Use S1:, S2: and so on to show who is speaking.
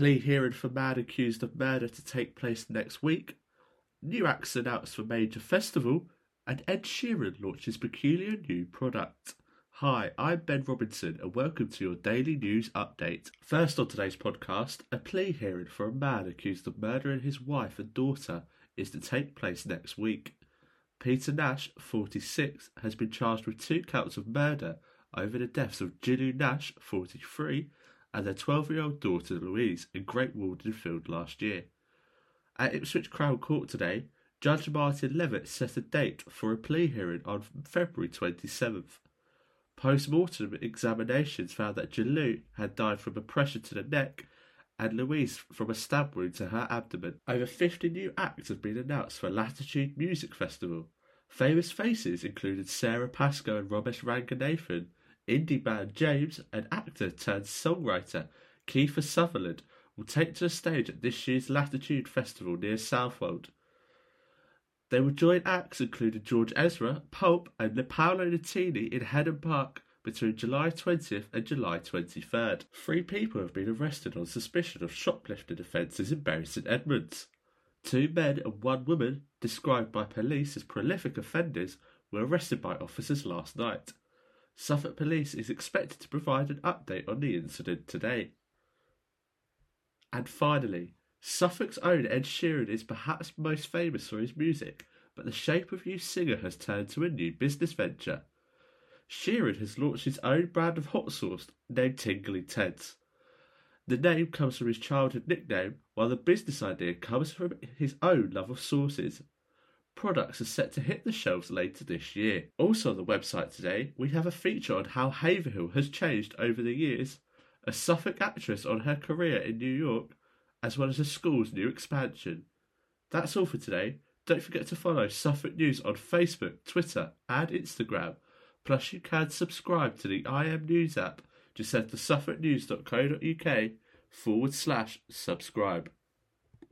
S1: plea hearing for man accused of murder to take place next week, new acts announced for major festival, and Ed Sheeran launches peculiar new product. Hi, I'm Ben Robinson, and welcome to your daily news update. First on today's podcast, a plea hearing for a man accused of murdering his wife and daughter is to take place next week. Peter Nash, 46, has been charged with two counts of murder over the deaths of Gillu Nash, 43, and their 12 year old daughter Louise in Great Waldingfield last year. At Ipswich Crown Court today, Judge Martin Levitt set a date for a plea hearing on February 27th. Post mortem examinations found that Gillu had died from a pressure to the neck and Louise from a stab wound to her abdomen. Over 50 new acts have been announced for Latitude Music Festival. Famous faces included Sarah Pascoe and Romesh Ranganathan, indie band James, and actor turned songwriter Kiefer Sutherland will take to the stage at this year's Latitude Festival near Southwold. They will join acts including George Ezra, Pulp, and Paolo Nutini in Henham Park between July 20th and July 23rd. Three people have been arrested on suspicion of shoplifting offences in Bury St Edmunds. Two men and one woman, described by police as prolific offenders, were arrested by officers last night. Suffolk Police is expected to provide an update on the incident today. And finally, Suffolk's own Ed Sheeran is perhaps most famous for his music, but the Shape of You singer has turned to a new business venture. Sheeran has launched his own brand of hot sauce named Tingly Ted's. The name comes from his childhood nickname, while the business idea comes from his own love of sauces. Products are set to hit the shelves later this year. Also on the website today, we have a feature on how Haverhill has changed over the years, a Suffolk actress on her career in New York, as well as the school's new expansion. That's all for today. Don't forget to follow Suffolk News on Facebook, Twitter, and Instagram. Plus, you can subscribe to the IM News app. Just head to suffolknews.co.uk forward slash subscribe.